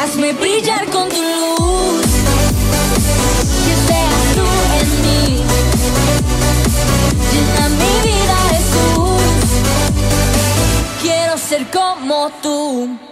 Hazme brillar con tu luz, que seas tú en mí. Llena mi vida, Jesús. Quiero ser como tú.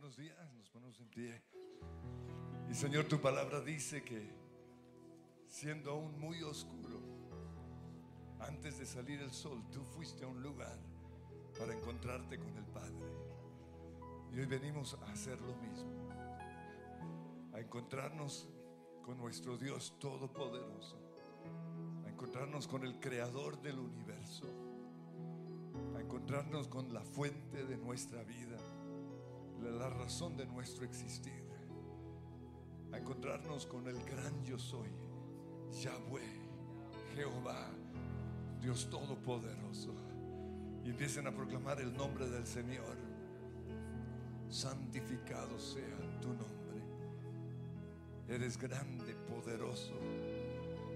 Buenos días, nos ponemos en pie. Y Señor, tu palabra dice que siendo aún muy oscuro, antes de salir el sol, tú fuiste a un lugar para encontrarte con el Padre. Y hoy venimos a hacer lo mismo, a encontrarnos con nuestro Dios Todopoderoso, a encontrarnos con el Creador del universo, a encontrarnos con la fuente de nuestra vida, la, razón de nuestro existir, a encontrarnos con el gran yo soy, Yahweh, Jehová, Dios Todopoderoso. Y empiecen a proclamar el nombre del Señor. Santificado sea tu nombre. Eres grande, poderoso,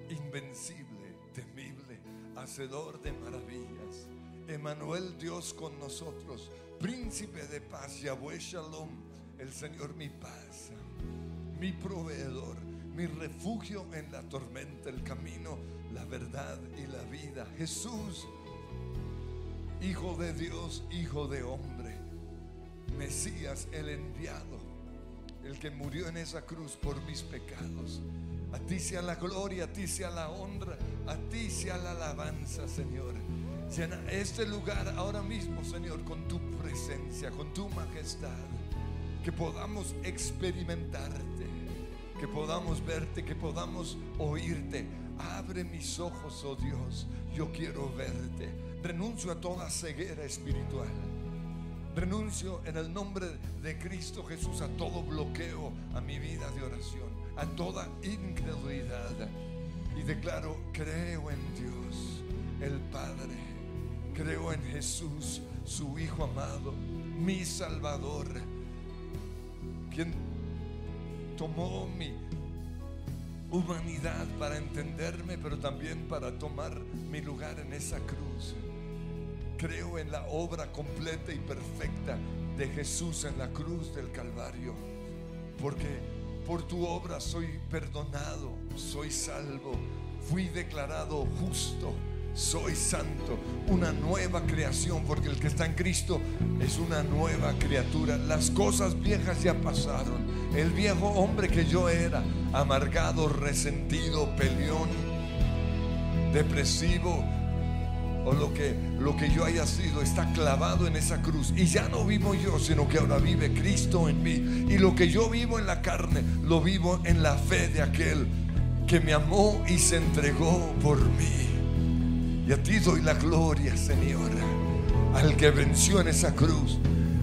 invencible, temible, hacedor de maravillas. Emanuel Dios con nosotros, príncipe de paz, Yahweh Shalom, el Señor mi paz, mi proveedor, mi refugio en la tormenta, el camino, la verdad y la vida. Jesús, Hijo de Dios, Hijo de hombre, Mesías, el enviado, el que murió en esa cruz por mis pecados. A ti sea la gloria, a ti sea la honra, a ti sea la alabanza, Señor. Llena este lugar ahora mismo, Señor, con tu presencia, con tu majestad. Que podamos experimentarte, que podamos verte, que podamos oírte. Abre mis ojos, oh Dios, yo quiero verte. Renuncio a toda ceguera espiritual. Renuncio en el nombre de Cristo Jesús a todo bloqueo a mi vida de oración, a toda incredulidad. Y declaro, creo en Dios, el Padre. Creo en Jesús, su Hijo amado, mi Salvador, quien tomó mi humanidad para entenderme, pero también para tomar mi lugar en esa cruz. Creo en la obra completa y perfecta de Jesús en la cruz del Calvario. Porque por tu obra soy perdonado, soy salvo, fui declarado justo, soy santo, una nueva creación, porque el que está en Cristo es una nueva criatura. Las cosas viejas ya pasaron. El viejo hombre que yo era, amargado, resentido, peleón, depresivo, o lo que, lo que yo haya sido está clavado en esa cruz. Y ya no vivo yo, sino que ahora vive Cristo en mí. Y lo que yo vivo en la carne, lo vivo en la fe de aquel que me amó y se entregó por mí. Y a ti doy la gloria, Señor, al que venció en esa cruz.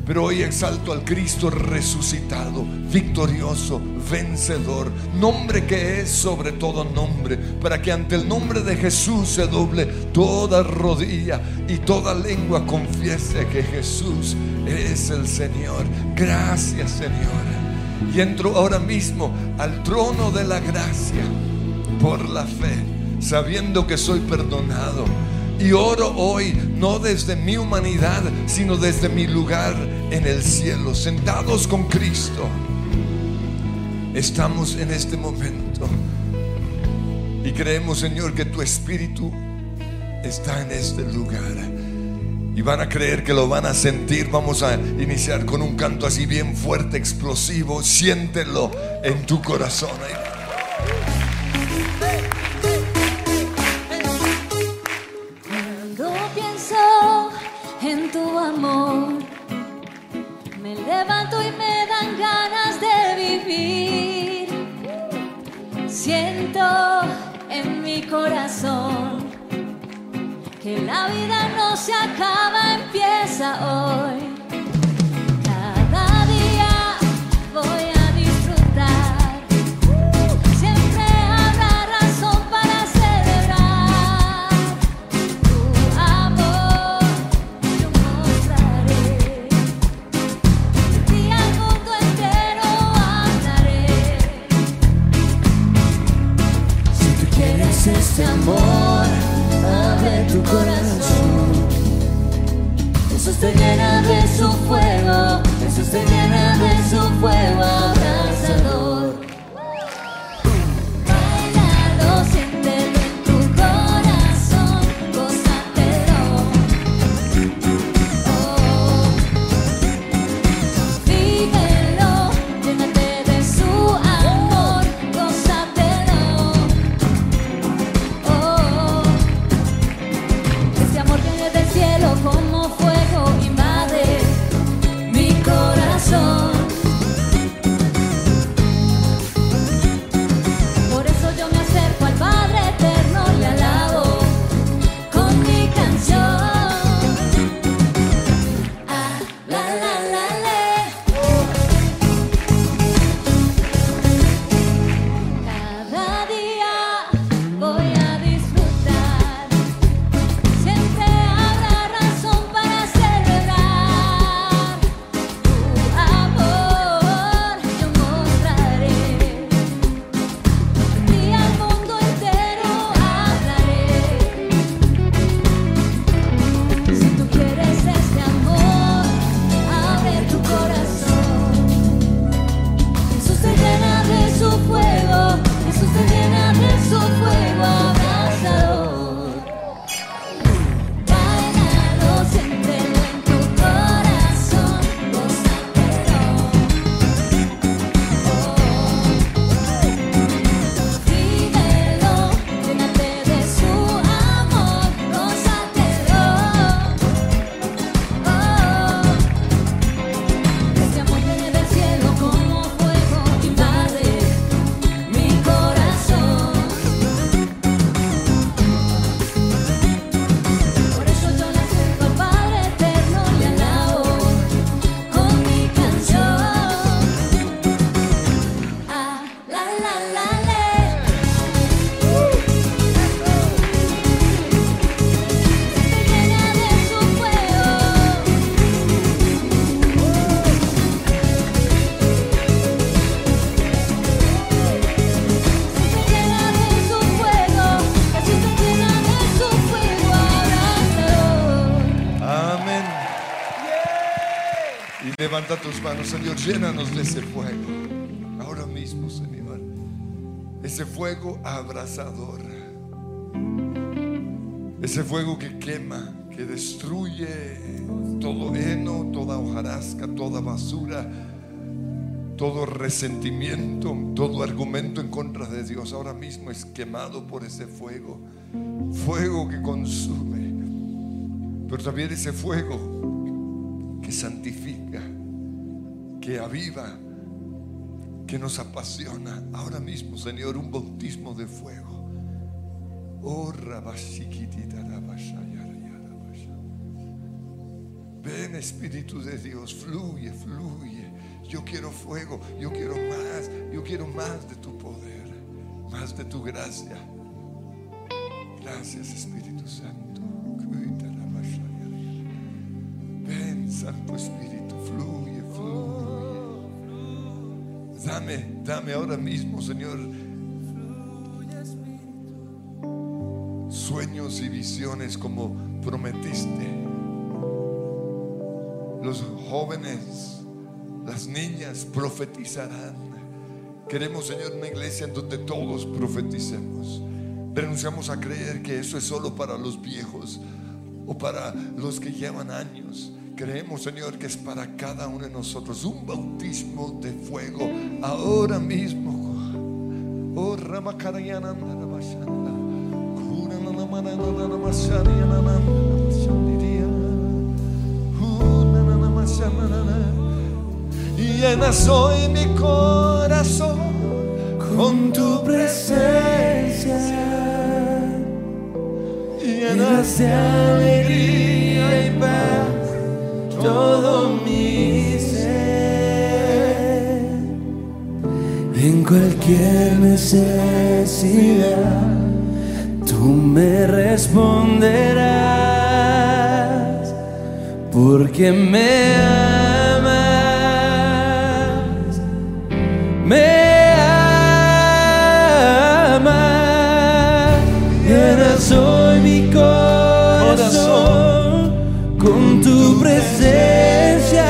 Pero hoy exalto al Cristo resucitado, victorioso, vencedor, nombre que es sobre todo nombre, para que ante el nombre de Jesús se doble toda rodilla y toda lengua confiese que Jesús es el Señor. Gracias Señor. Y entro ahora mismo al trono de la gracia por la fe, sabiendo que soy perdonado y oro hoy no desde mi humanidad, sino desde mi lugar en el cielo, sentados con Cristo. Estamos en este momento y creemos, Señor, que tu espíritu está en este lugar. Y van a creer que lo van a sentir. Vamos a iniciar con un canto así bien fuerte, explosivo. Siéntelo en tu corazón. La vida no se acaba, empieza hoy. Y levanta tus manos, Señor, llénanos de ese fuego. Ahora mismo, Señor. Ese fuego abrasador. Ese fuego que quema, que destruye todo heno, toda hojarasca, toda basura, todo resentimiento, todo argumento en contra de Dios. Ahora mismo es quemado por ese fuego. Fuego que consume. Pero también ese fuego que santifica, que aviva, que nos apasiona. Ahora mismo, Señor, un bautismo de fuego. Oh. Ven Espíritu de Dios, fluye, fluye. Yo quiero fuego, yo quiero más, yo quiero más de tu poder, más de tu gracia. Gracias Espíritu Santo. Ven Santo Espíritu, Dame, ahora mismo, Señor, sueños y visiones como prometiste. Los jóvenes, las niñas profetizarán. Queremos, Señor, una iglesia en donde todos profeticemos. Renunciamos a creer que eso es solo para los viejos o para los que llevan años. Creemos, Señor, que es para cada uno de nosotros un bautismo de fuego ahora mismo. Oh, Ramakarayana, mi corazón con tu presencia. Llenas de alegría y paz todo mi ser. En cualquier necesidad, tú me responderás, porque me amas, me amas, llenas hoy mi corazón tu presencia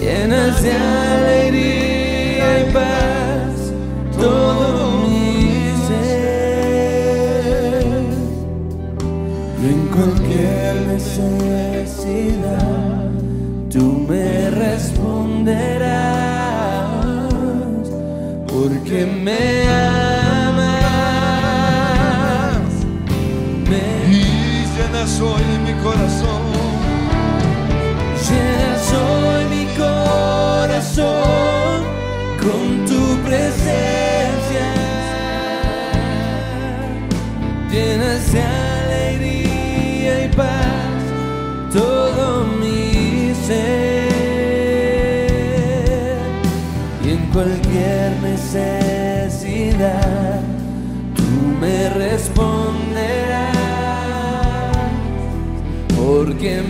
llenas de alegría y paz todo mi ser. Y en cualquier necesidad tú me responderás porque me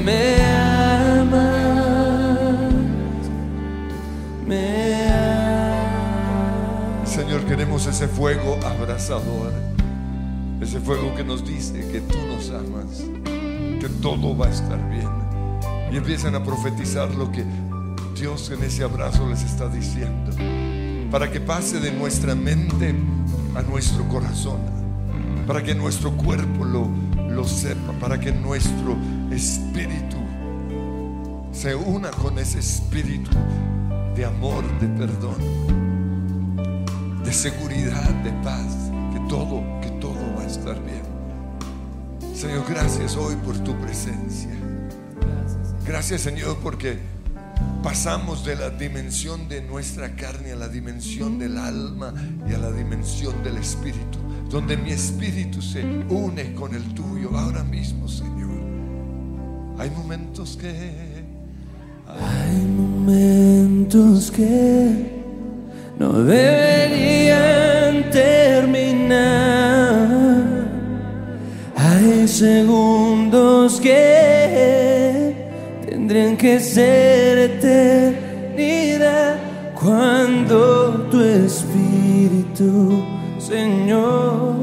me amas, me amas. Señor, queremos ese fuego abrazador. Ese fuego que nos dice que tú nos amas, que todo va a estar bien. Y empiezan a profetizar lo que Dios en ese abrazo les está diciendo. Para que pase de nuestra mente a nuestro corazón. Para que nuestro cuerpo lo, lo sepa. Para que nuestro espíritu se una con ese espíritu de amor, de perdón de seguridad, de paz, que todo, que todo va a estar bien. Señor, gracias hoy por tu presencia. Gracias, Señor, porque pasamos de la dimensión de nuestra carne a la dimensión del alma y a la dimensión del espíritu, donde mi espíritu se une con el tuyo ahora mismo, Señor. Hay momentos que Hay momentos que no deberían terminar. Hay segundos que tendrían que ser eternidad cuando tu espíritu, Señor,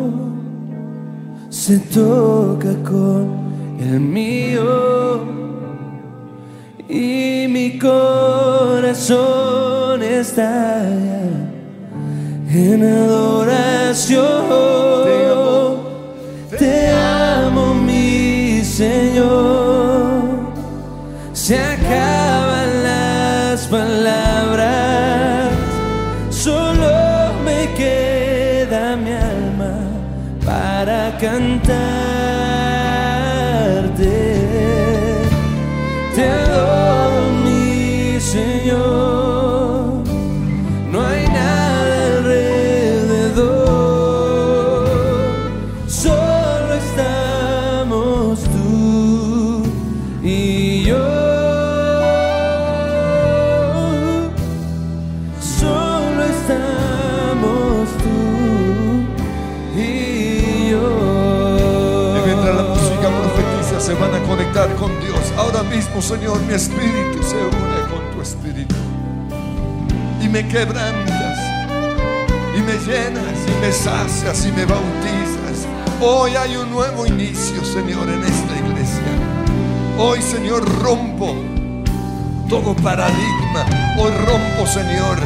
se toca con el mío y mi corazón está en adoración. Te amo, mi Señor. Se acaban las palabras, solo me queda mi alma para cantarte. Mismo, Señor, mi espíritu se une con tu espíritu. Y me quebrantas. Y me llenas y me sacias y me bautizas. Hoy hay un nuevo inicio, Señor, en esta iglesia. Hoy, Señor, rompo todo paradigma. Hoy rompo, Señor,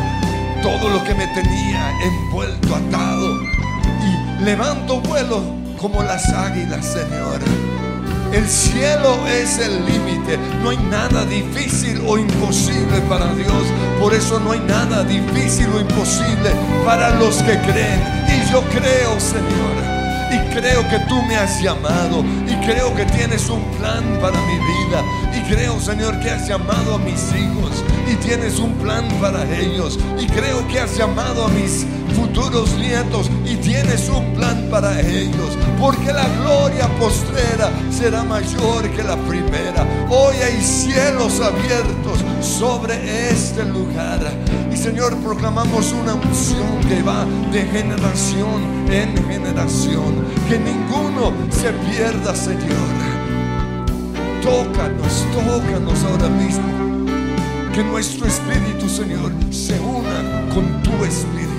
todo lo que me tenía envuelto, atado. Y levanto vuelo como las águilas, Señor. El cielo es el límite. No hay nada difícil o imposible para Dios. Por eso no hay nada difícil o imposible para los que creen. Y yo creo, Señor. Y creo que tú me has llamado. Y creo que tienes un plan para mi vida. Y creo, Señor, que has llamado a mis hijos. Y tienes un plan para ellos. Y creo que has llamado a mis futuros nietos. Y tienes un plan para ellos. Porque la gloria postrera será mayor que la primera. Hoy hay cielos abiertos sobre este lugar. Y Señor, proclamamos una unción que va de generación en generación. Que ninguno se pierda, Señor. Tócanos, tócanos ahora mismo. Que nuestro espíritu, Señor, se una con tu espíritu.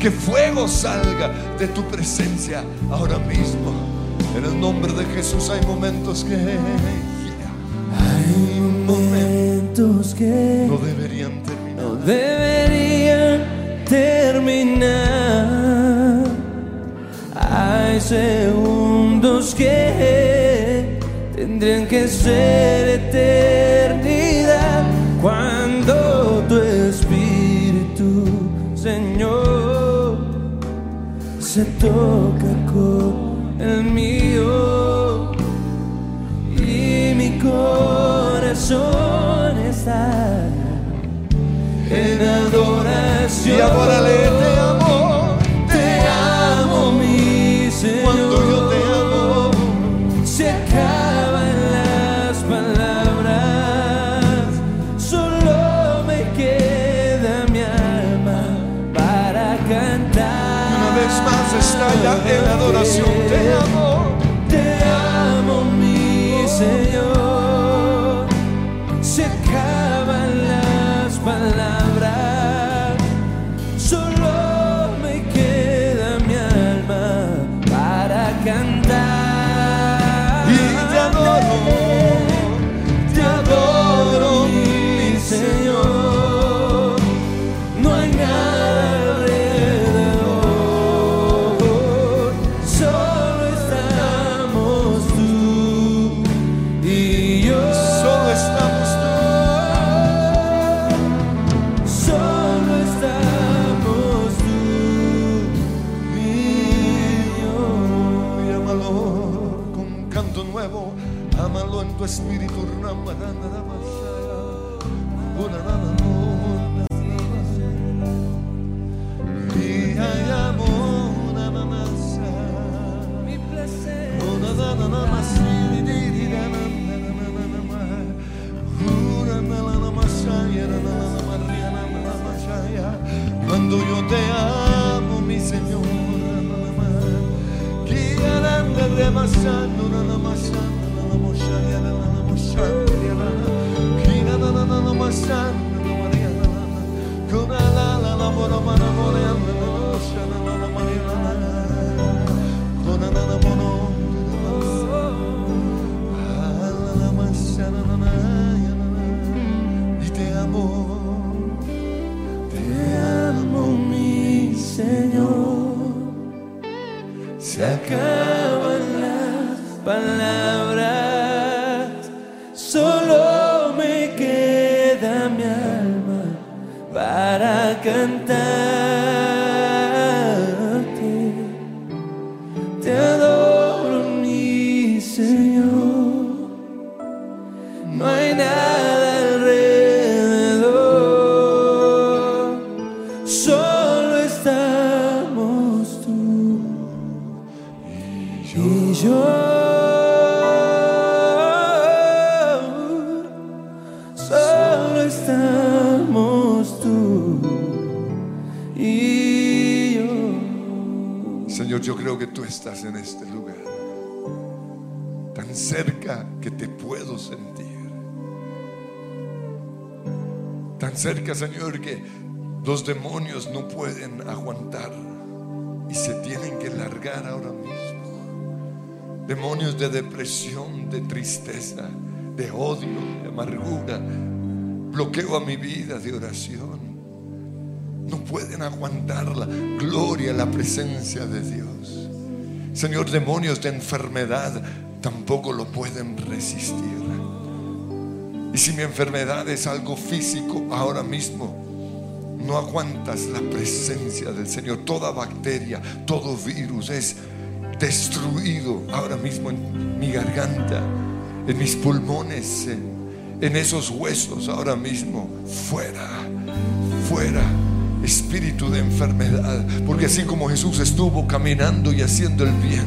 Que fuego salga de tu presencia ahora mismo. En el nombre de Jesús hay momentos que Hay momentos que no deberían terminar. no deberían terminar. Hay segundos que tendrían que ser eternidad se toca con el mío y mi corazón está en adoración. Y adórale, te amo, más estalla en adoración. Te amo. Te amo, mi Señor. Con la la la mora mara mora Tan cerca, Señor, que los demonios no pueden aguantar y se tienen que largar ahora mismo. Demonios de depresión, de tristeza, de odio, de amargura, bloqueo a mi vida de oración no pueden aguantar la gloria, la presencia de Dios. Señor, demonios de enfermedad tampoco lo pueden resistir. Y si mi enfermedad es algo físico ahora mismo, no aguantas la presencia del Señor. Toda bacteria, todo virus es destruido ahora mismo en mi garganta, en mis pulmones, en, en esos huesos ahora mismo. Fuera, fuera espíritu de enfermedad. Porque así como Jesús estuvo caminando y haciendo el bien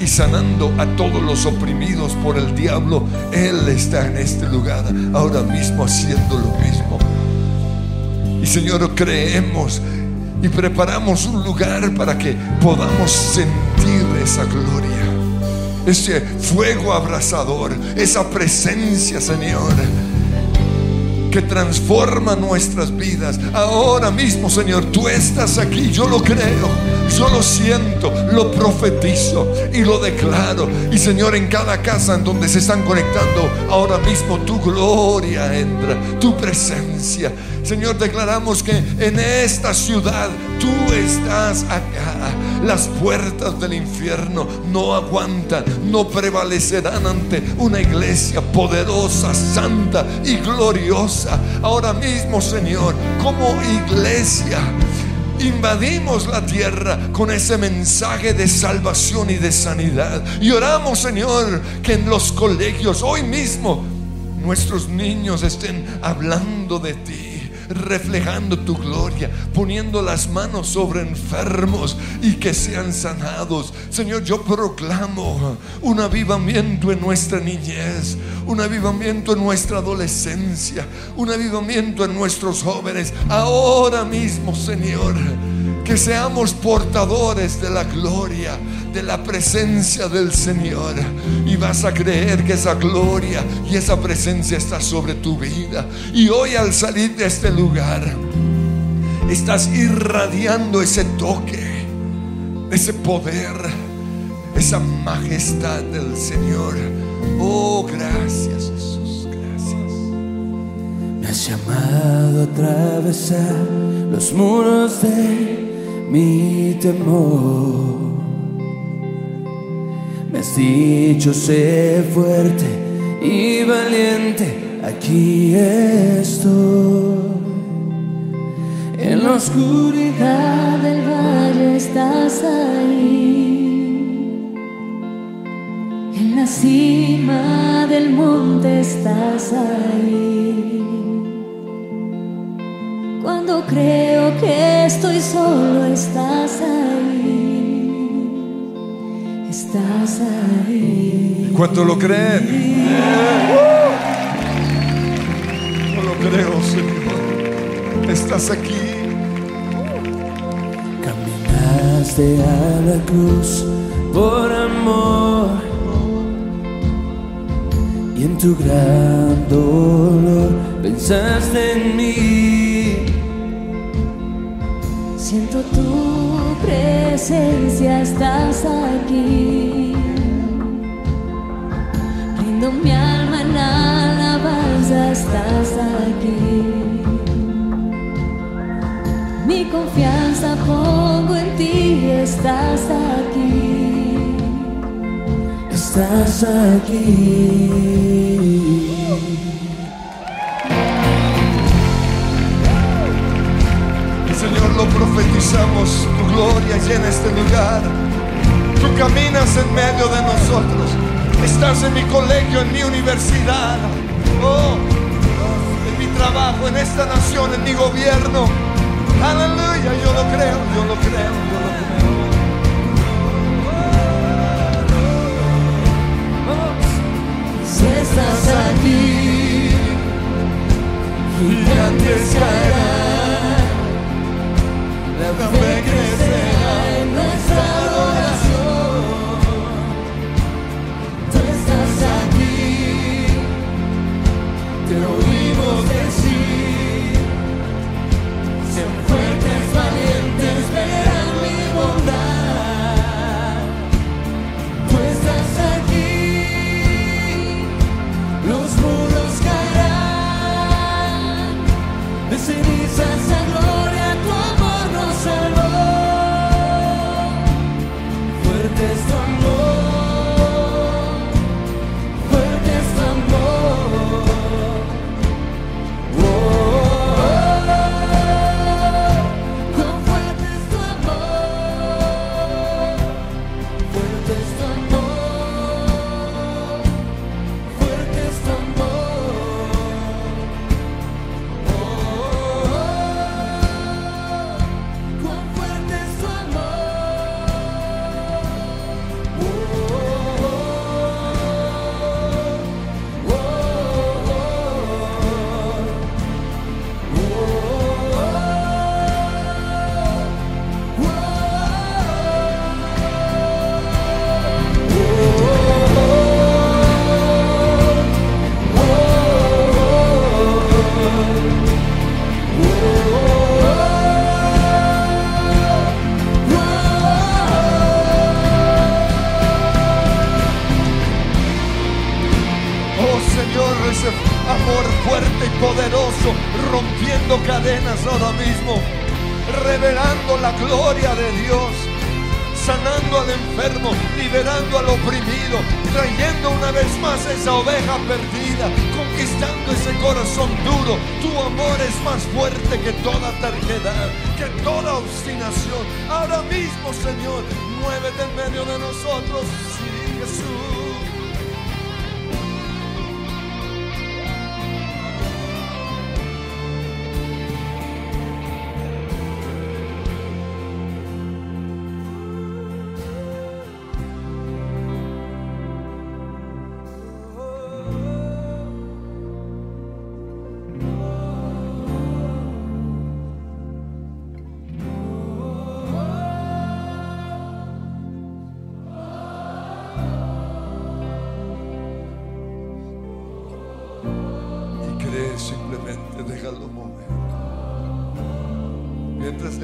y sanando a todos los oprimidos por el diablo, Él está en este lugar ahora mismo haciendo lo mismo. Y Señor, creemos y preparamos un lugar para que podamos sentir esa gloria, ese fuego abrasador, esa presencia, Señor. Que transforma nuestras vidas. Ahora mismo, Señor, tú estás aquí, yo lo creo, yo lo siento, lo profetizo y lo declaro. Y Señor, en cada casa en donde se están conectando, ahora mismo tu gloria entra, tu presencia. Señor, declaramos que en esta ciudad tú estás acá. Las puertas del infierno no aguantan, no prevalecerán ante una iglesia poderosa, santa y gloriosa. Ahora mismo, Señor, como iglesia. Invadimos la tierra con ese mensaje de salvación y de sanidad. Y oramos, Señor, que en los colegios hoy mismo nuestros niños estén hablando de ti reflejando tu gloria, poniendo las manos sobre enfermos y que sean sanados. Señor, yo proclamo un avivamiento en nuestra niñez, un avivamiento en nuestra adolescencia, un avivamiento en nuestros jóvenes. Ahora mismo, Señor, que seamos portadores de la gloria, de la presencia del Señor. Y vas a creer que esa gloria y esa presencia está sobre tu vida. Y hoy al salir de este lugar, estás irradiando ese toque, ese poder, esa majestad del Señor. Oh, gracias Jesús, gracias. Me has llamado a atravesar los muros de mi temor. Me has dicho sé fuerte y valiente, aquí estoy. En la oscuridad del valle estás ahí. En la cima del monte estás ahí. Cuando creo que estoy solo, estás ahí. Estás ahí. ¿Cuánto lo creen? No lo creo, Señor. Estás aquí. Caminaste a la cruz por amor y en tu gran dolor pensaste en mí. Siento tu presencia, estás aquí. Rindo mi alma en alabanza, estás aquí. Mi confianza pongo en ti, estás aquí. Estás aquí. Señor, lo profetizamos. Tu gloria llena este lugar. Tú caminas en medio de nosotros. Estás en mi colegio, en mi universidad. Oh, en mi trabajo, en esta nación, en mi gobierno. Aleluya, yo lo creo, yo lo creo, yo lo creo. Si estás aquí, gigantes caerán, la fe crecerá en nuestra adoración. Tú estás aquí, te oímos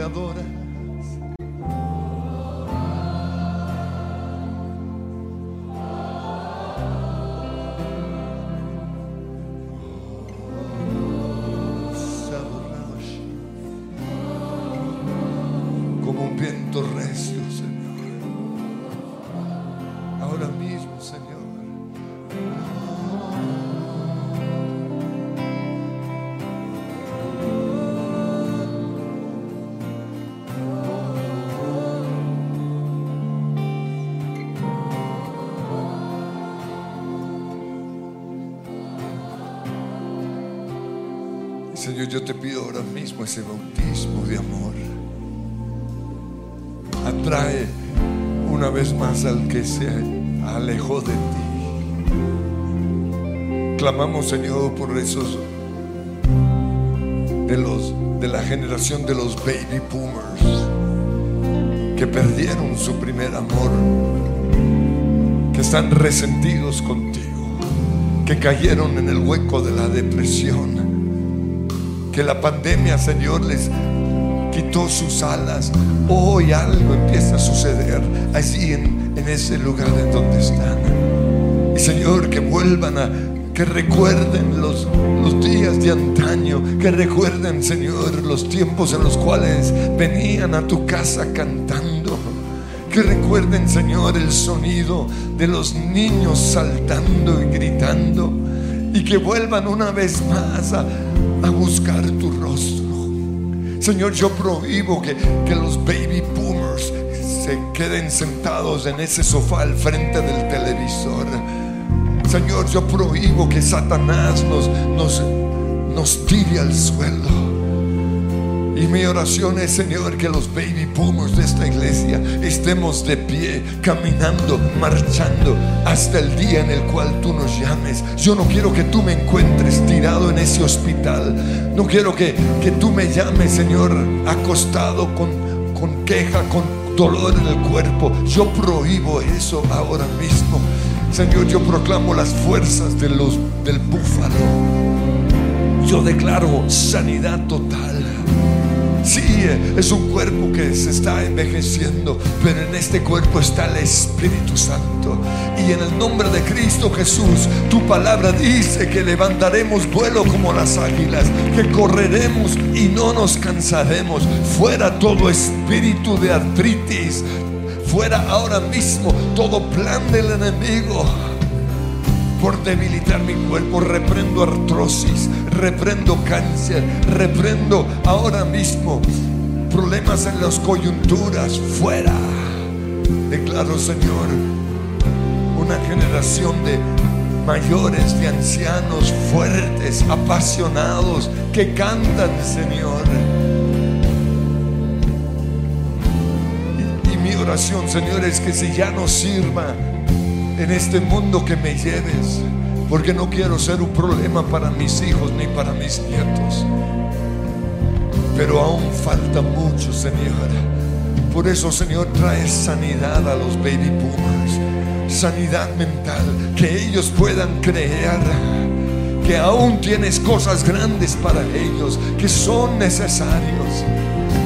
Mientras mismo ese bautismo de amor. Atrae una vez más al que se alejó de ti. Clamamos, Señor, por esos de los de la generación de los baby boomers que perdieron su primer amor, que están resentidos contigo, que cayeron en el hueco de la depresión que la pandemia, Señor, les quitó sus alas. Hoy algo empieza a suceder allí en, ese lugar en donde están. Y Señor, que vuelvan a, que recuerden los, los días de antaño, que recuerden, Señor, los tiempos en los cuales venían a tu casa cantando. Que recuerden, Señor, el sonido de los niños saltando y gritando. Y que vuelvan una vez más a, a buscar tu rostro. Señor, yo prohíbo que, que los baby boomers se queden sentados en ese sofá al frente del televisor. Señor, yo prohíbo que Satanás nos, nos, nos tire al suelo. Y mi oración es, Señor, que los baby boomers de esta iglesia estemos de pie, caminando, marchando hasta el día en el cual tú nos llames. Yo no quiero que tú me encuentres tirado en ese hospital. No quiero que, que tú me llames, Señor, acostado con, con queja, con dolor en el cuerpo. Yo prohíbo eso ahora mismo. Señor, yo proclamo las fuerzas de los, del búfalo. Yo declaro sanidad total. Sí, es un cuerpo que se está envejeciendo, pero en este cuerpo está el Espíritu Santo. Y en el nombre de Cristo Jesús, tu palabra dice que levantaremos vuelo como las águilas, que correremos y no nos cansaremos. Fuera todo espíritu de artritis, fuera ahora mismo todo plan del enemigo por debilitar mi cuerpo. Reprendo artrosis, reprendo cáncer, reprendo ahora mismo problemas en las coyunturas. Fuera. Declaro, Señor, una generación de mayores, de ancianos fuertes, apasionados, que cantan, Señor. Y, y mi oración, Señor, es que si ya no sirva en este mundo que me lleves, porque no quiero ser un problema para mis hijos ni para mis nietos. Pero aún falta mucho, Señor. Por eso, Señor, trae sanidad a los baby boomers, sanidad mental, que ellos puedan creer que aún tienes cosas grandes para ellos, que son necesarios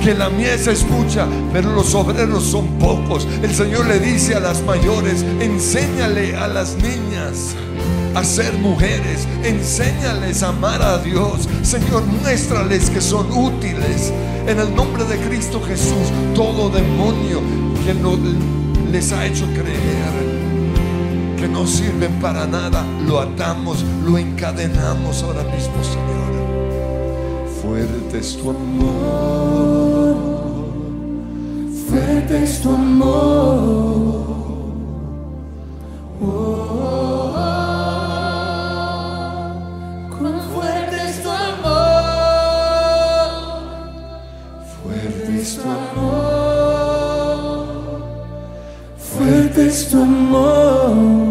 que la mies es mucha, pero los obreros son pocos. El Señor le dice a las mayores, enséñale a las niñas a ser mujeres. Enséñales a amar a Dios. Señor, muéstrales que son útiles. En el nombre de Cristo Jesús, todo demonio que no les ha hecho creer que no sirven para nada, lo atamos, lo encadenamos ahora mismo, Señor. Fuerte es tu amor, fuerte es tu amor. Cuán fuerte es tu amor, Fuerte es tu amor. Fuerte es tu amor.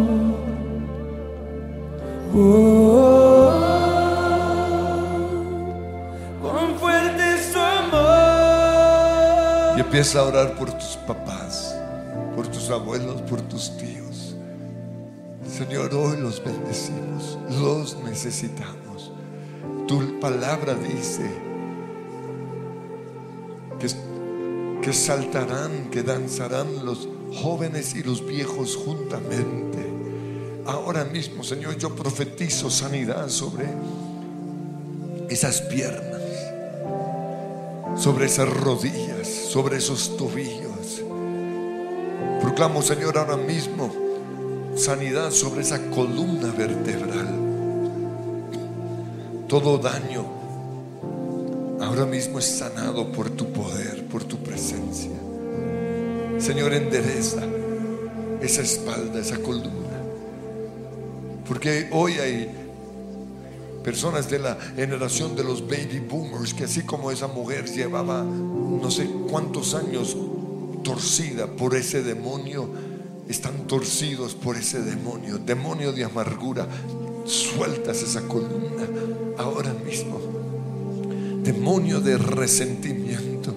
Empieza a orar por tus papás, por tus abuelos, por tus tíos. Señor, hoy los bendecimos, los necesitamos. Tu palabra dice que, que saltarán, que danzarán los jóvenes y los viejos juntamente. Ahora mismo, Señor, yo profetizo sanidad sobre esas piernas, sobre esas rodillas, sobre esos tobillos. Proclamo, Señor, ahora mismo sanidad sobre esa columna vertebral. Todo daño ahora mismo es sanado por tu poder, por tu presencia. Señor, endereza esa espalda, esa columna. Porque hoy hay personas de la generación de los baby boomers que así como esa mujer llevaba no sé cuántos años torcida por ese demonio, están torcidos por ese demonio, demonio de amargura. Sueltas esa columna ahora mismo. Demonio de resentimiento,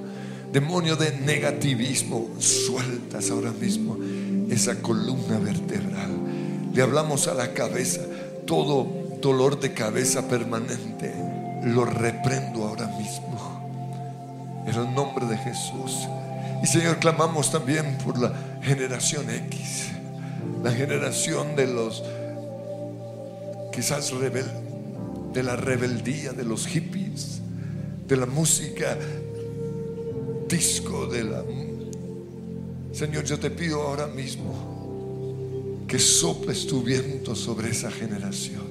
demonio de negativismo, sueltas ahora mismo esa columna vertebral. Le hablamos a la cabeza, todo dolor de cabeza permanente, lo reprendo ahora mismo. En el nombre de Jesús. Y Señor, clamamos también por la generación X, la generación de los quizás rebel, de la rebeldía de los hippies, de la música disco, de la... Señor, yo te pido ahora mismo que soples tu viento sobre esa generación.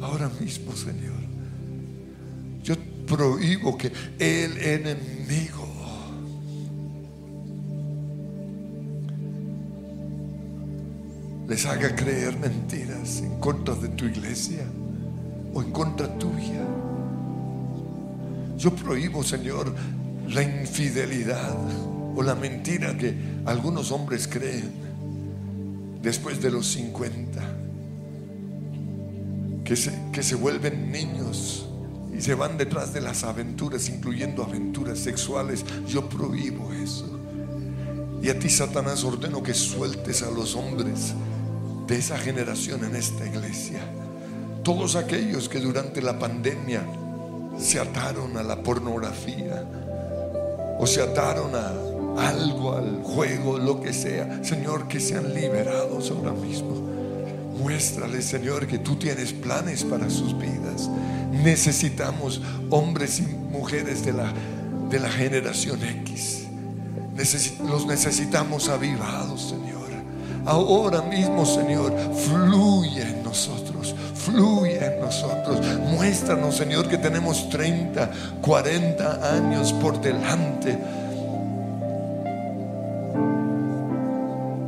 Ahora mismo, Señor. Prohíbo que el enemigo les haga creer mentiras en contra de tu iglesia o en contra tuya. Yo prohíbo, Señor, la infidelidad o la mentira que algunos hombres creen después de los 50, que se, que se vuelven niños y se van detrás de las aventuras, incluyendo aventuras sexuales. Yo prohíbo eso. Y a ti, Satanás, ordeno que sueltes a los hombres de esa generación en esta iglesia. Todos aquellos que durante la pandemia se ataron a la pornografía o se ataron a algo, al juego, lo que sea. Señor, que sean liberados ahora mismo. Muéstrales, Señor, que tú tienes planes para sus vidas. Necesitamos hombres y mujeres de la, de la generación X. Los necesitamos avivados, Señor. Ahora mismo, Señor, fluye en nosotros, fluye en nosotros. Muéstranos, Señor, que tenemos 30, 40 años por delante.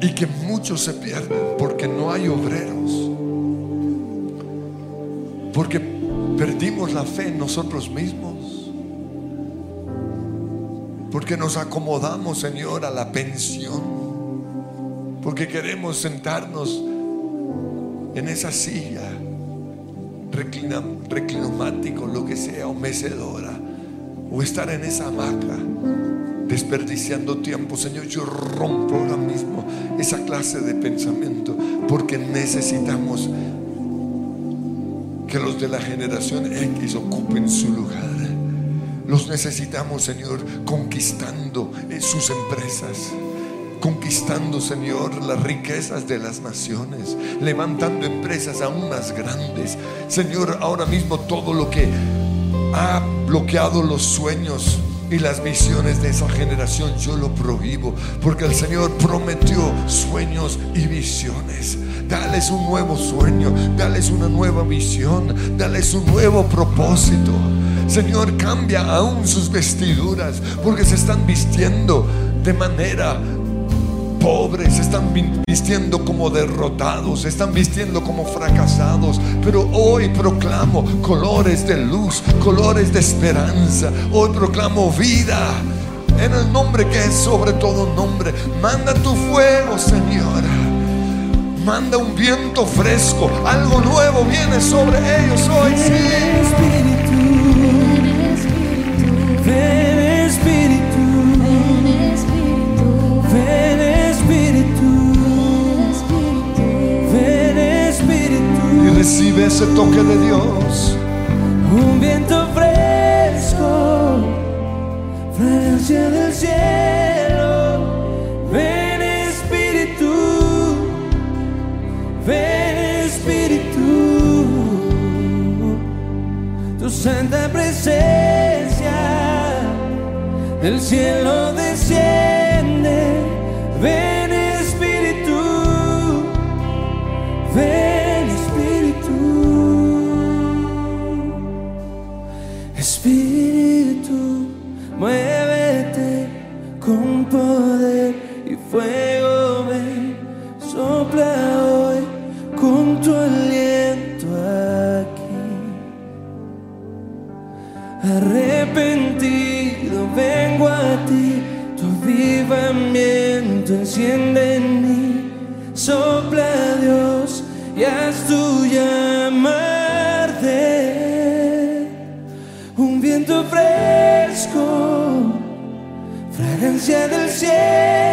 Y que muchos se pierden porque no hay obreros. Porque perdimos la fe en nosotros mismos. Porque nos acomodamos, Señor, a la pensión porque queremos sentarnos en esa silla reclinomático, lo que sea, o mecedora, o estar en esa hamaca desperdiciando tiempo. Señor, yo rompo ahora mismo esa clase de pensamiento porque necesitamos que los de la generación X ocupen su lugar. Los necesitamos, Señor, conquistando eh, sus empresas conquistando, Señor, las riquezas de las naciones, levantando empresas aún más grandes. Señor, ahora mismo todo lo que ha bloqueado los sueños y las visiones de esa generación, yo lo prohíbo, porque el Señor prometió sueños y visiones. Dales un nuevo sueño, dales una nueva visión, dales un nuevo propósito. Señor, cambia aún sus vestiduras, porque se están vistiendo de manera pobres, están vistiendo como derrotados, están vistiendo como fracasados. Pero hoy proclamo colores de luz, colores de esperanza. Hoy proclamo vida. En el nombre que es sobre todo nombre. Manda tu fuego, Señor. Manda un viento fresco. Algo nuevo viene sobre ellos hoy. Sí. Espíritu, Espíritu, recibe ese toque de Dios. Un viento fresco, fragancia del cielo. Ven Espíritu, ven Espíritu. Tu santa presencia del cielo desciende. Ven fuego, ven, sopla hoy con tu aliento aquí. Arrepentido vengo a ti, tu avivamiento enciende en mí, sopla Dios y haz tu llama. Un viento fresco, fragancia del cielo.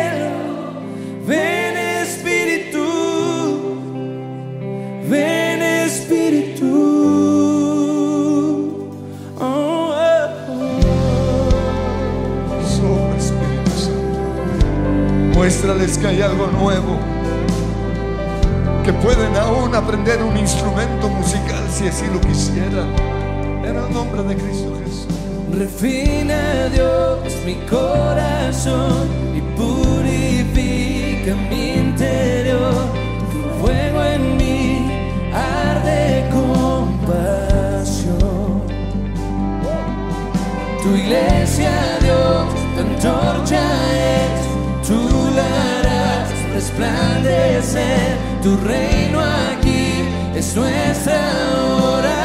Ven Espíritu, ven Espíritu. Oh, oh, oh. Sopla, Espíritu Santo. Muéstrales que hay algo nuevo. Que pueden aún aprender un instrumento musical si así lo quisieran. En el nombre de Cristo Jesús. Refina Dios mi corazón y purifica mi interior. Tu fuego en mí arde con pasión. Tu iglesia, Dios, tu antorcha es, tú la resplandecer. Tu reino aquí es nuestra oración.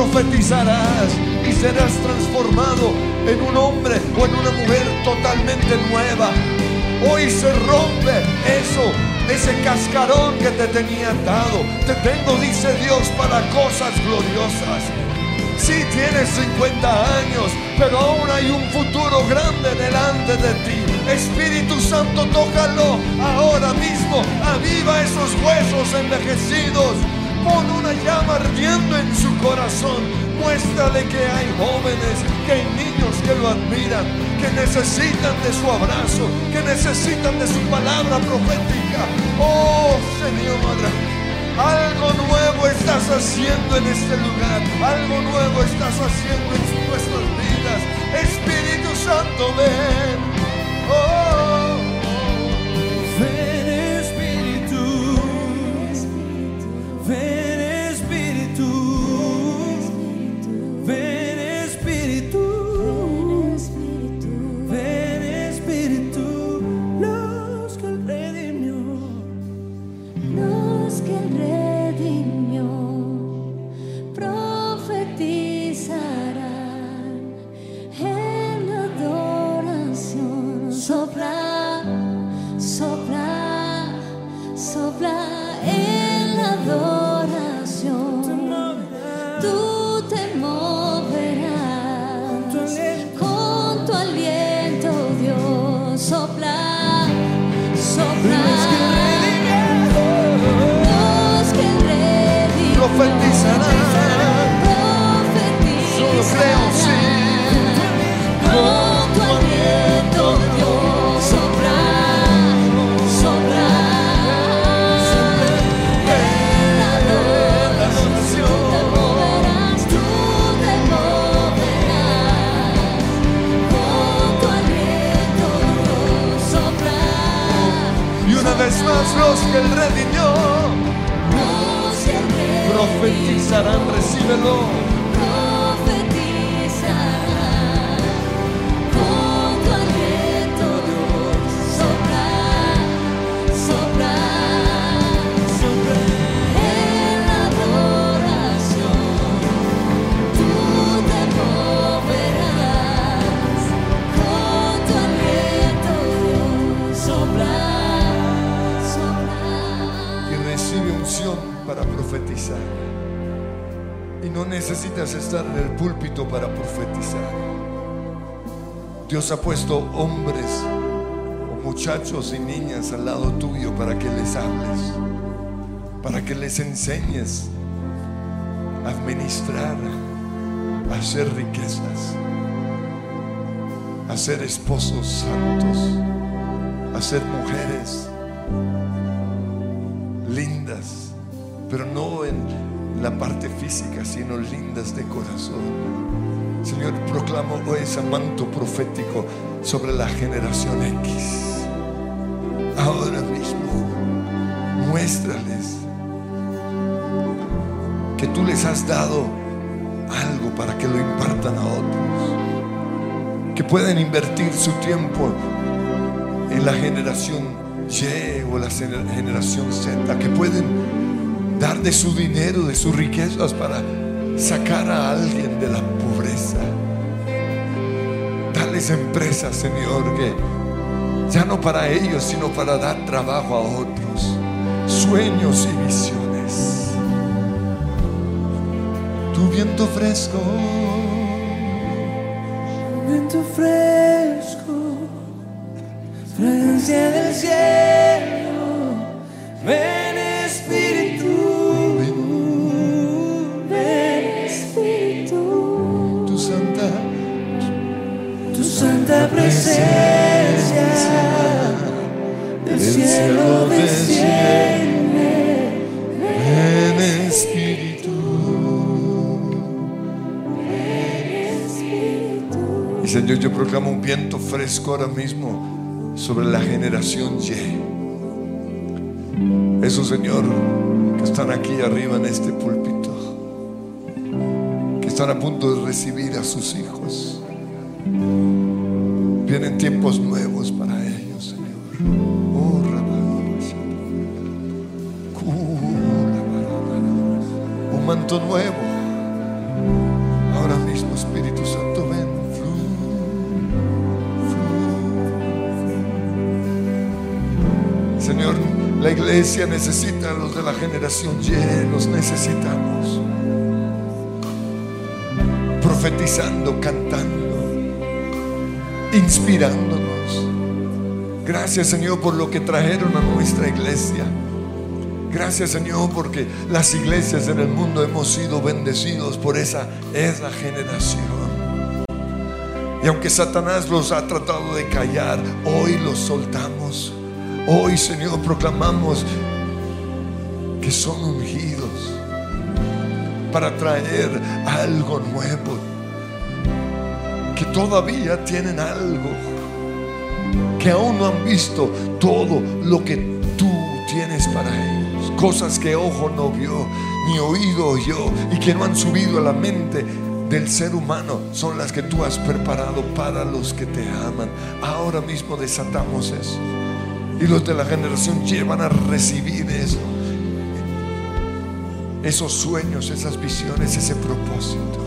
Profetizarás y serás transformado en un hombre o en una mujer totalmente nueva. Hoy se rompe eso, ese cascarón que te tenía atado. Te tengo, dice Dios, para cosas gloriosas. Sí tienes 50 años, pero aún hay un futuro grande delante de ti. Espíritu Santo, tócalo ahora mismo. Aviva esos huesos envejecidos. Pon una llama ardiendo en su corazón. Muéstrale que hay jóvenes, que hay niños que lo admiran, que necesitan de su abrazo, que necesitan de su palabra profética. Oh Señor, Algo nuevo estás haciendo en este lugar. Algo nuevo estás haciendo en nuestras vidas. Espíritu Santo, ven. Muchachos y niñas al lado tuyo para que les hables, para que les enseñes a administrar, a hacer riquezas, a ser esposos santos, a ser mujeres lindas, pero no en la parte física, sino lindas de corazón. Señor, proclamo hoy ese manto profético sobre la generación X. Ahora mismo, muéstrales que tú les has dado algo para que lo impartan a otros. Que pueden invertir su tiempo en la generación Y o la gener- generación Z, que pueden dar de su dinero, de sus riquezas para sacar a alguien de la pobreza. Darles empresas, Señor, que ya no para ellos, sino para dar trabajo a otros. Sueños y visiones. Tu viento fresco. Viento fresco, fragancia del cielo, ven Espíritu, ven Espíritu, Tu santa tu santa presencia cielo desciende. en espíritu. Y Señor, yo proclamo un viento fresco ahora mismo sobre la generación Y. Esos, Señor, que están aquí arriba en este púlpito, que están a punto de recibir a sus hijos. Vienen tiempos nuevos Nuevo. Ahora mismo, Espíritu Santo, ven. Señor, la iglesia necesita a los de la generación Y, los necesitamos. Profetizando, cantando, inspirándonos. Gracias, Señor, por lo que trajeron a nuestra iglesia. Gracias Señor porque las iglesias en el mundo hemos sido bendecidos por esa, esa generación. Y aunque Satanás los ha tratado de callar, hoy los soltamos. Hoy Señor proclamamos que son ungidos para traer algo nuevo, que todavía tienen algo, que aún no han visto todo lo que tú tienes para ellos, cosas que ojo no vio, ni oído oyó, y que no han subido a la mente del ser humano, son las que tú has preparado para los que te aman. Ahora mismo desatamos eso. Y los de la generación llevan a recibir eso esos sueños, esas visiones, ese propósito.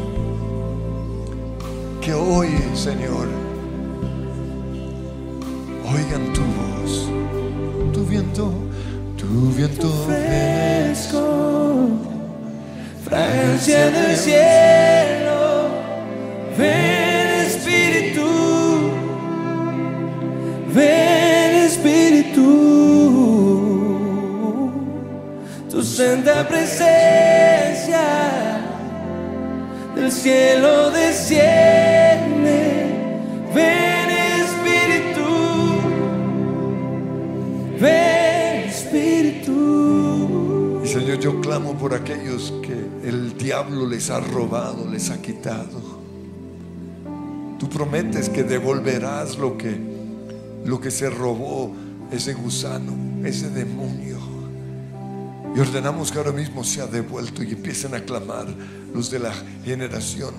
Que hoy, Señor, oigan tu voz, tu viento, tu viento fresco, fragancia del cielo, ven Espíritu, ven Espíritu, tu santa presencia del cielo desciende, ven Espíritu, ven clamo por aquellos que el diablo les ha robado, les ha quitado. Tú prometes que devolverás lo que, lo que se robó ese gusano, ese demonio. Y ordenamos que ahora mismo sea devuelto y empiecen a clamar los de la generación.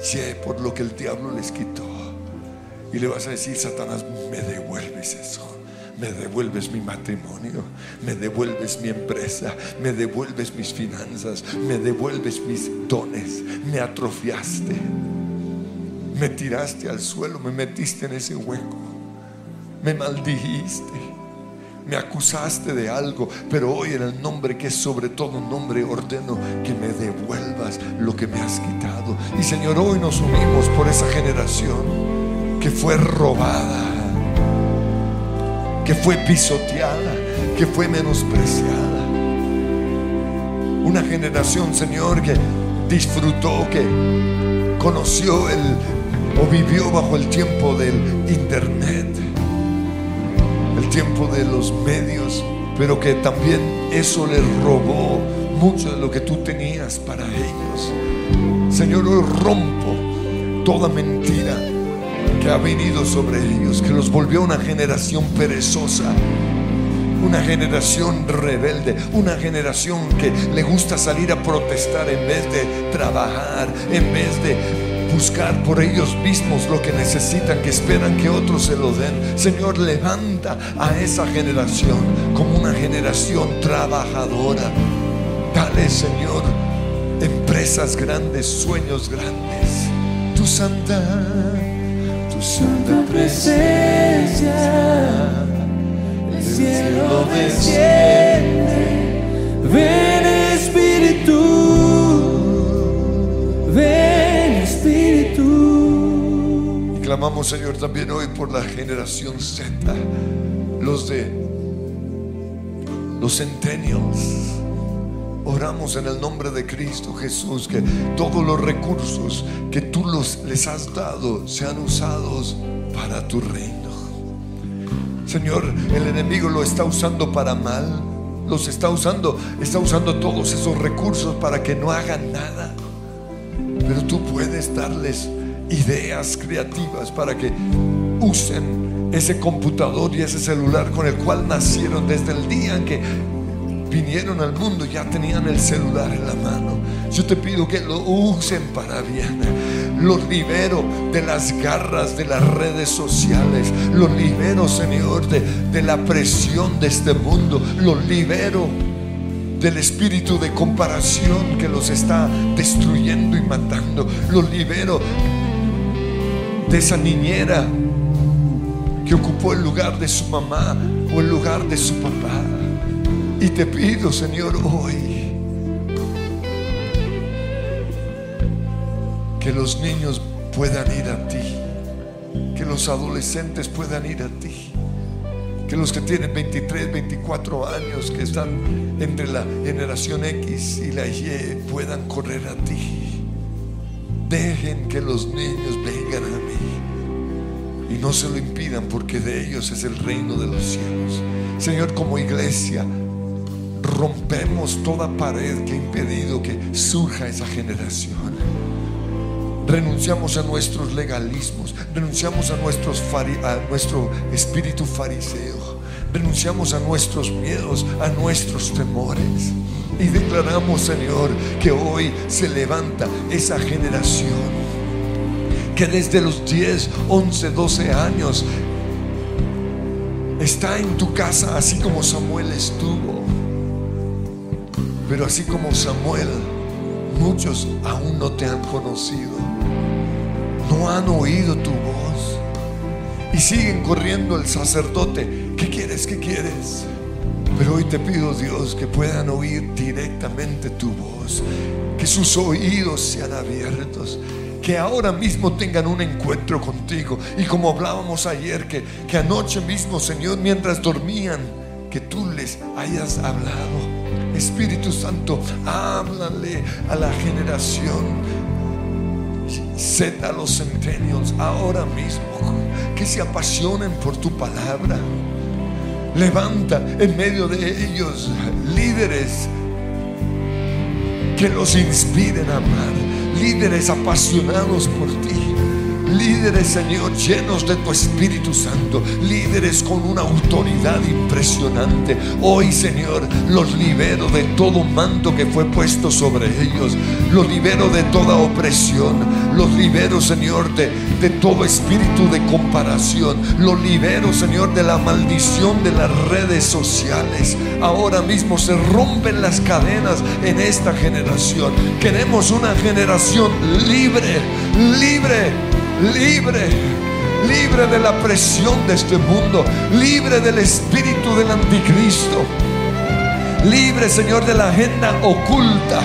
Sí, por lo que el diablo les quitó. Y le vas a decir, Satanás, me devuelves eso. Me devuelves mi matrimonio, me devuelves mi empresa, me devuelves mis finanzas, me devuelves mis dones. Me atrofiaste, me tiraste al suelo, me metiste en ese hueco, me maldijiste me acusaste de algo, pero hoy en el nombre que es sobre todo nombre ordeno que me devuelvas lo que me has quitado. Y Señor, hoy nos unimos por esa generación que fue robada, que fue pisoteada, que fue menospreciada. Una generación, Señor, que disfrutó, que conoció el o vivió bajo el tiempo del internet el tiempo de los medios, pero que también eso les robó mucho de lo que tú tenías para ellos. Señor, hoy rompo toda mentira que ha venido sobre ellos, que los volvió una generación perezosa, una generación rebelde, una generación que le gusta salir a protestar en vez de trabajar, en vez de buscar por ellos mismos lo que necesitan, que esperan que otros se lo den. Señor, levanta a esa generación como una generación trabajadora. Dale, Señor, empresas grandes, sueños grandes. Tu santa, tu santa presencia, el cielo desciende, ven Espíritu, ven Espíritu. Y clamamos, Señor, también hoy por la generación Z, los de los centennials. Oramos en el nombre de Cristo Jesús que todos los recursos que tú los, les has dado sean usados para tu reino. Señor, el enemigo lo está usando para mal. Los está usando, está usando todos esos recursos para que no hagan nada. Pero tú puedes darles ideas creativas para que usen ese computador y ese celular con el cual nacieron desde el día en que vinieron al mundo, ya tenían el celular en la mano. Yo te pido que lo usen para bien. Los libero de las garras de las redes sociales. Los libero, Señor, de, de la presión de este mundo. Los libero del espíritu de comparación que los está destruyendo y matando. Los libero de esa niñera que ocupó el lugar de su mamá o el lugar de su papá. Y te pido, Señor, hoy que los niños puedan ir a ti, que los adolescentes puedan ir a ti, que los que tienen 23, 24 años, que están entre la generación X y la Y, puedan correr a ti. Dejen que los niños vengan a mí y no se lo impidan porque de ellos es el reino de los cielos. Señor, como iglesia, rompemos toda pared que ha impedido que surja esa generación. Renunciamos a nuestros legalismos, renunciamos a, nuestro espíritu fariseo, renunciamos a nuestros miedos, a nuestros temores. Y declaramos, Señor, que hoy se levanta esa generación que desde los 10, 11, 12 años está en tu casa así como Samuel estuvo. Pero así como Samuel, muchos aún no te han conocido, no han oído tu voz y siguen corriendo el sacerdote. ¿Qué quieres? ¿Qué quieres? Pero hoy te pido Dios que puedan oír directamente tu voz, que sus oídos sean abiertos, que ahora mismo tengan un encuentro contigo. Y como hablábamos ayer, que, que anoche mismo, Señor, mientras dormían, que tú les hayas hablado. Espíritu Santo, háblale a la generación Z a los centennials ahora mismo, que se apasionen por tu palabra. Levanta en medio de ellos líderes que los inspiren a amar, líderes apasionados por ti. Líderes, Señor, llenos de tu Espíritu Santo, líderes con una autoridad impresionante. Hoy, Señor, los libero de todo manto que fue puesto sobre ellos. Los libero de toda opresión. Los libero, Señor, de, de todo espíritu de comparación. Los libero, Señor, de la maldición de las redes sociales. Ahora mismo se rompen las cadenas en esta generación. Queremos una generación libre, libre libre, libre de la presión de este mundo, libre del espíritu del anticristo, libre, Señor, de la agenda oculta,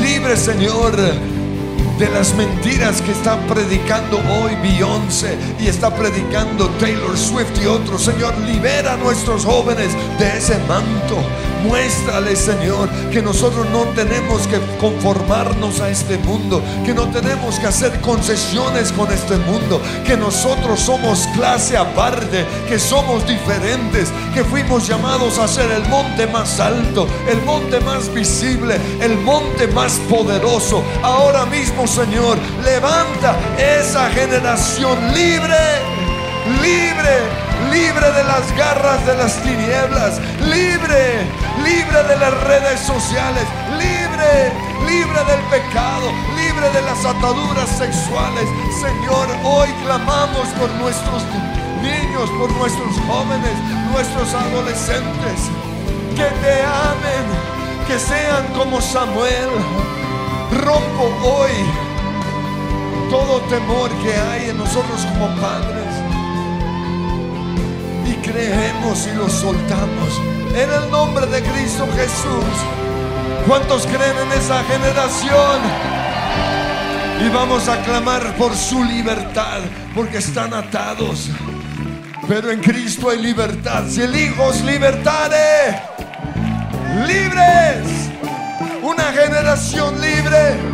libre, Señor, de las mentiras que está predicando hoy Beyoncé y está predicando Taylor Swift y otros. Señor, libera a nuestros jóvenes de ese manto. Muéstrale, Señor, que nosotros no tenemos que conformarnos a este mundo, que no tenemos que hacer concesiones con este mundo, que nosotros somos clase aparte, que somos diferentes, que fuimos llamados a ser el monte más alto, el monte más visible, el monte más poderoso. Ahora mismo, Señor, levanta esa generación libre, libre, libre de las garras de las tinieblas, libre, libre de las redes sociales, libre, libre del pecado, libre de las ataduras sexuales. Señor, hoy clamamos por nuestros niños, por nuestros jóvenes, nuestros adolescentes, que te amen, que sean como Samuel. Rompo hoy todo temor que hay en nosotros como padres creemos y lo soltamos en el nombre de Cristo Jesús. ¿Cuántos creen en esa generación? Y vamos a clamar por su libertad, porque están atados. Pero en Cristo hay libertad. Si el Hijo os libres. Una generación libre.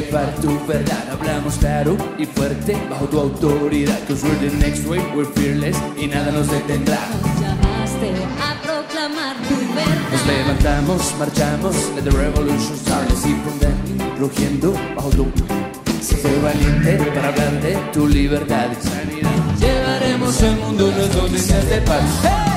Llevar tu verdad. Hablamos claro y fuerte bajo tu autoridad. Cause we're the next wave, we're fearless y nada nos detendrá. Nos llamaste a proclamar tu Nos verdad. levantamos, marchamos, let the revolution start. Así fundando, rugiendo bajo tu Sé valiente para hablar de tu libertad y sanidad. Llevaremos el mundo unas noticias de paz. En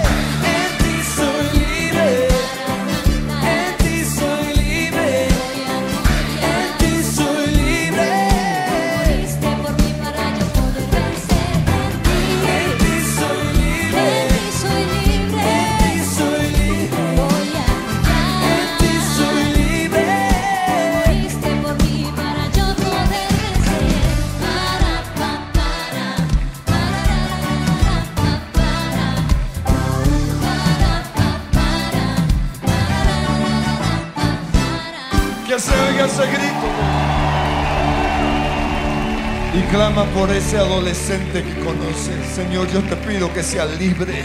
por ese adolescente que conoce. Señor, yo te pido que sea libre,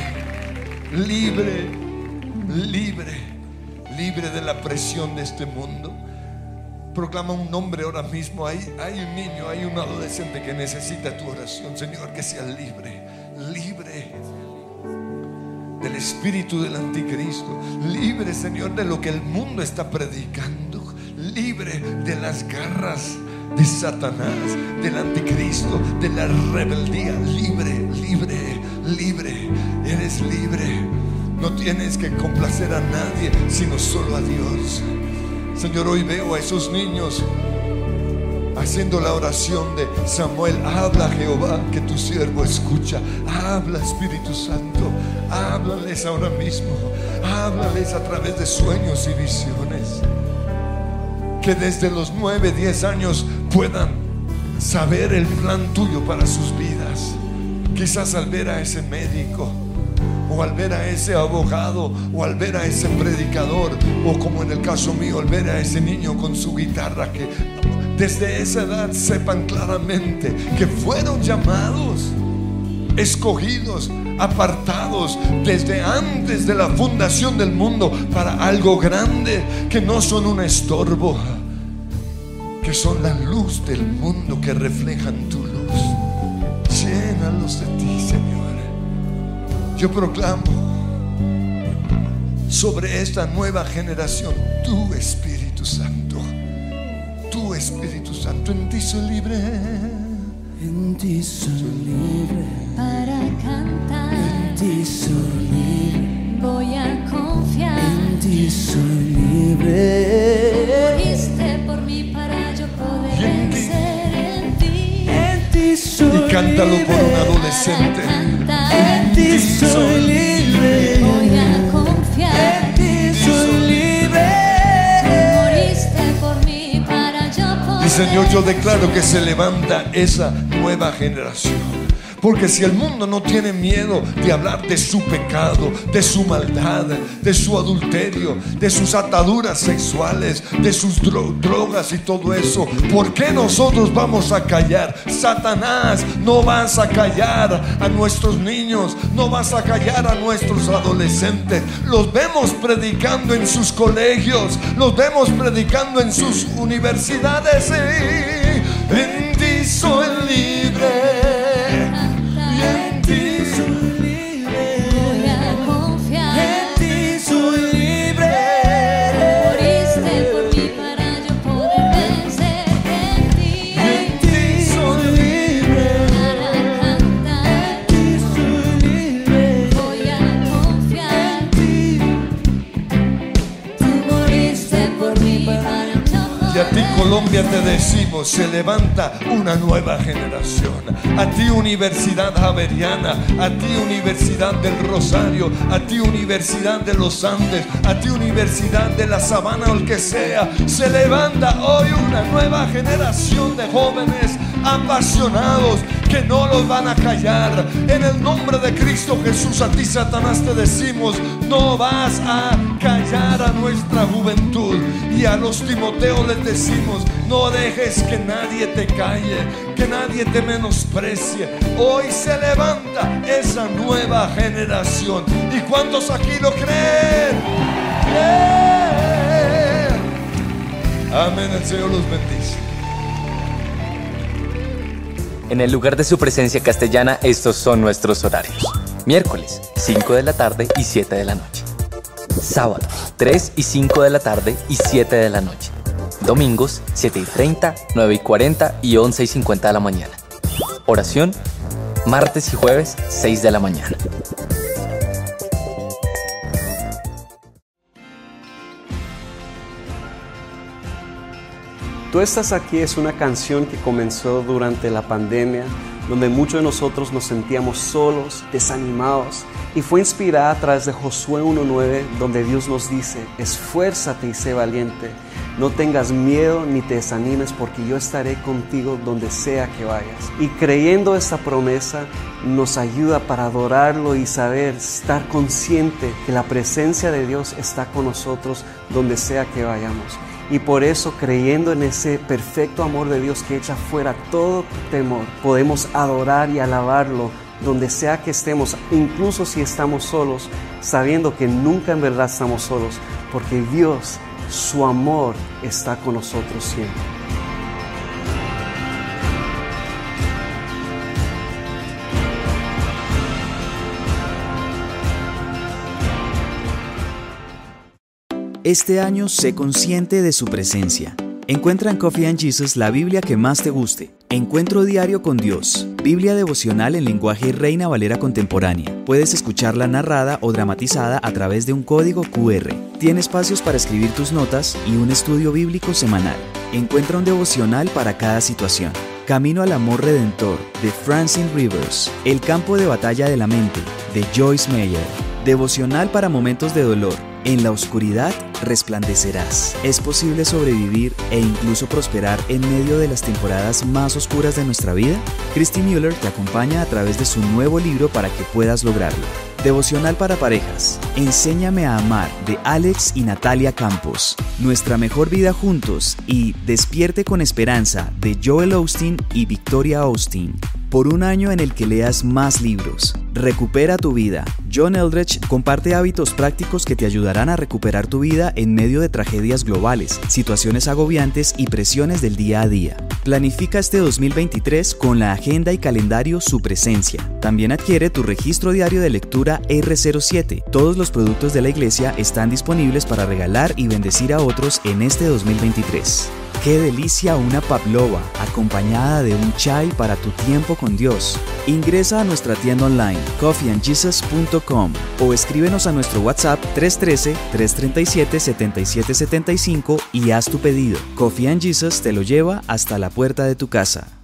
libre, libre, libre de la presión de este mundo. Proclama un nombre ahora mismo. Hay, hay un niño, hay un adolescente que necesita tu oración. Señor, que sea libre, libre del espíritu del anticristo, libre, Señor, de lo que el mundo está predicando, libre de las garras de Satanás, del anticristo, de la rebeldía, libre, libre, libre, eres libre. No tienes que complacer a nadie, sino solo a Dios. Señor, hoy veo a esos niños haciendo la oración de Samuel, habla Jehová, que tu siervo escucha, habla Espíritu Santo, háblales ahora mismo, háblales a través de sueños y visiones, que desde los 9, 10 años puedan saber el plan tuyo para sus vidas, quizás al ver a ese médico, o al ver a ese abogado, o al ver a ese predicador, o como en el caso mío, al ver a ese niño con su guitarra, que desde esa edad sepan claramente que fueron llamados, escogidos, apartados desde antes de la fundación del mundo para algo grande, que no son un estorbo, son la luz del mundo que reflejan tu luz. Llénalos de ti, Señor. Yo proclamo sobre esta nueva generación tu Espíritu Santo. Tu Espíritu Santo en ti soy libre. En ti soy libre. Para cantar, En ti soy libre. voy a confiar. En ti soy libre. Cántalo por un adolescente. En ti soy libre. voy a confiar. En ti soy libre. Moriste por mí para yo poder Y Señor, yo declaro que se levanta esa nueva generación. Porque si el mundo no tiene miedo de hablar de su pecado, de su maldad, de su adulterio, de sus ataduras sexuales, de sus dro- drogas y todo eso, ¿por qué nosotros vamos a callar? Satanás, no vas a callar a nuestros niños, no vas a callar a nuestros adolescentes. Los vemos predicando en sus colegios, los vemos predicando en sus universidades. En ti Colombia te decimos, se levanta una nueva generación. A ti Universidad Javeriana, a ti Universidad del Rosario, a ti Universidad de los Andes, a ti Universidad de la Sabana o el que sea. Se levanta hoy una nueva generación de jóvenes apasionados que no los van a callar. En el nombre de Cristo Jesús, a ti Satanás te decimos, no vas a callar a nuestra juventud. Y a los Timoteos les decimos, no dejes que nadie te calle, que nadie te menosprecie. Hoy se levanta esa nueva generación. ¿Y cuántos aquí lo creen? Amén. El Señor los bendice. En el lugar de su presencia castellana, estos son nuestros horarios. Miércoles, 5 de la tarde y 7 de la noche. Sábado, 3 y 5 de la tarde y 7 de la noche. Domingos, 7 y 30, 9 y 40 y 11 y 50 de la mañana. Oración, martes y jueves, 6 de la mañana. Tú estás aquí es una canción que comenzó durante la pandemia, donde muchos de nosotros nos sentíamos solos, desanimados, y fue inspirada a través de Josué 1.9, donde Dios nos dice, esfuérzate y sé valiente, no tengas miedo ni te desanimes, porque yo estaré contigo donde sea que vayas. Y creyendo esta promesa, nos ayuda para adorarlo y saber, estar consciente que la presencia de Dios está con nosotros donde sea que vayamos. Y por eso, creyendo en ese perfecto amor de Dios que echa fuera todo temor, podemos adorar y alabarlo donde sea que estemos, incluso si estamos solos, sabiendo que nunca en verdad estamos solos, porque Dios, su amor, está con nosotros siempre. Este año sé consciente de su presencia. Encuentra en Coffee and Jesus la Biblia que más te guste. Encuentro diario con Dios. Biblia devocional en lenguaje Reina Valera contemporánea. Puedes escucharla narrada o dramatizada a través de un código QR. Tiene espacios para escribir tus notas y un estudio bíblico semanal. Encuentra un devocional para cada situación. Camino al Amor Redentor de Francine Rivers. El campo de batalla de la mente de Joyce Meyer. Devocional para momentos de dolor. En la oscuridad resplandecerás. Es posible sobrevivir e incluso prosperar en medio de las temporadas más oscuras de nuestra vida. Christy Mueller te acompaña a través de su nuevo libro para que puedas lograrlo. Devocional para parejas. Enséñame a amar de Alex y Natalia Campos. Nuestra mejor vida juntos y Despierte con esperanza de Joel Austin y Victoria Austin. Por un año en el que leas más libros. Recupera tu vida. John Eldredge comparte hábitos prácticos que te ayudarán a recuperar tu vida en medio de tragedias globales, situaciones agobiantes y presiones del día a día. Planifica este 2023 con la agenda y calendario Su Presencia. También adquiere tu registro diario de lectura R07. Todos los productos de la iglesia están disponibles para regalar y bendecir a otros en este 2023. Qué delicia una pavlova acompañada de un chai para tu tiempo con Dios. Ingresa a nuestra tienda online coffeeandjesus.com o escríbenos a nuestro WhatsApp 313-337-7775 y haz tu pedido. Coffee and Jesus te lo lleva hasta la puerta de tu casa.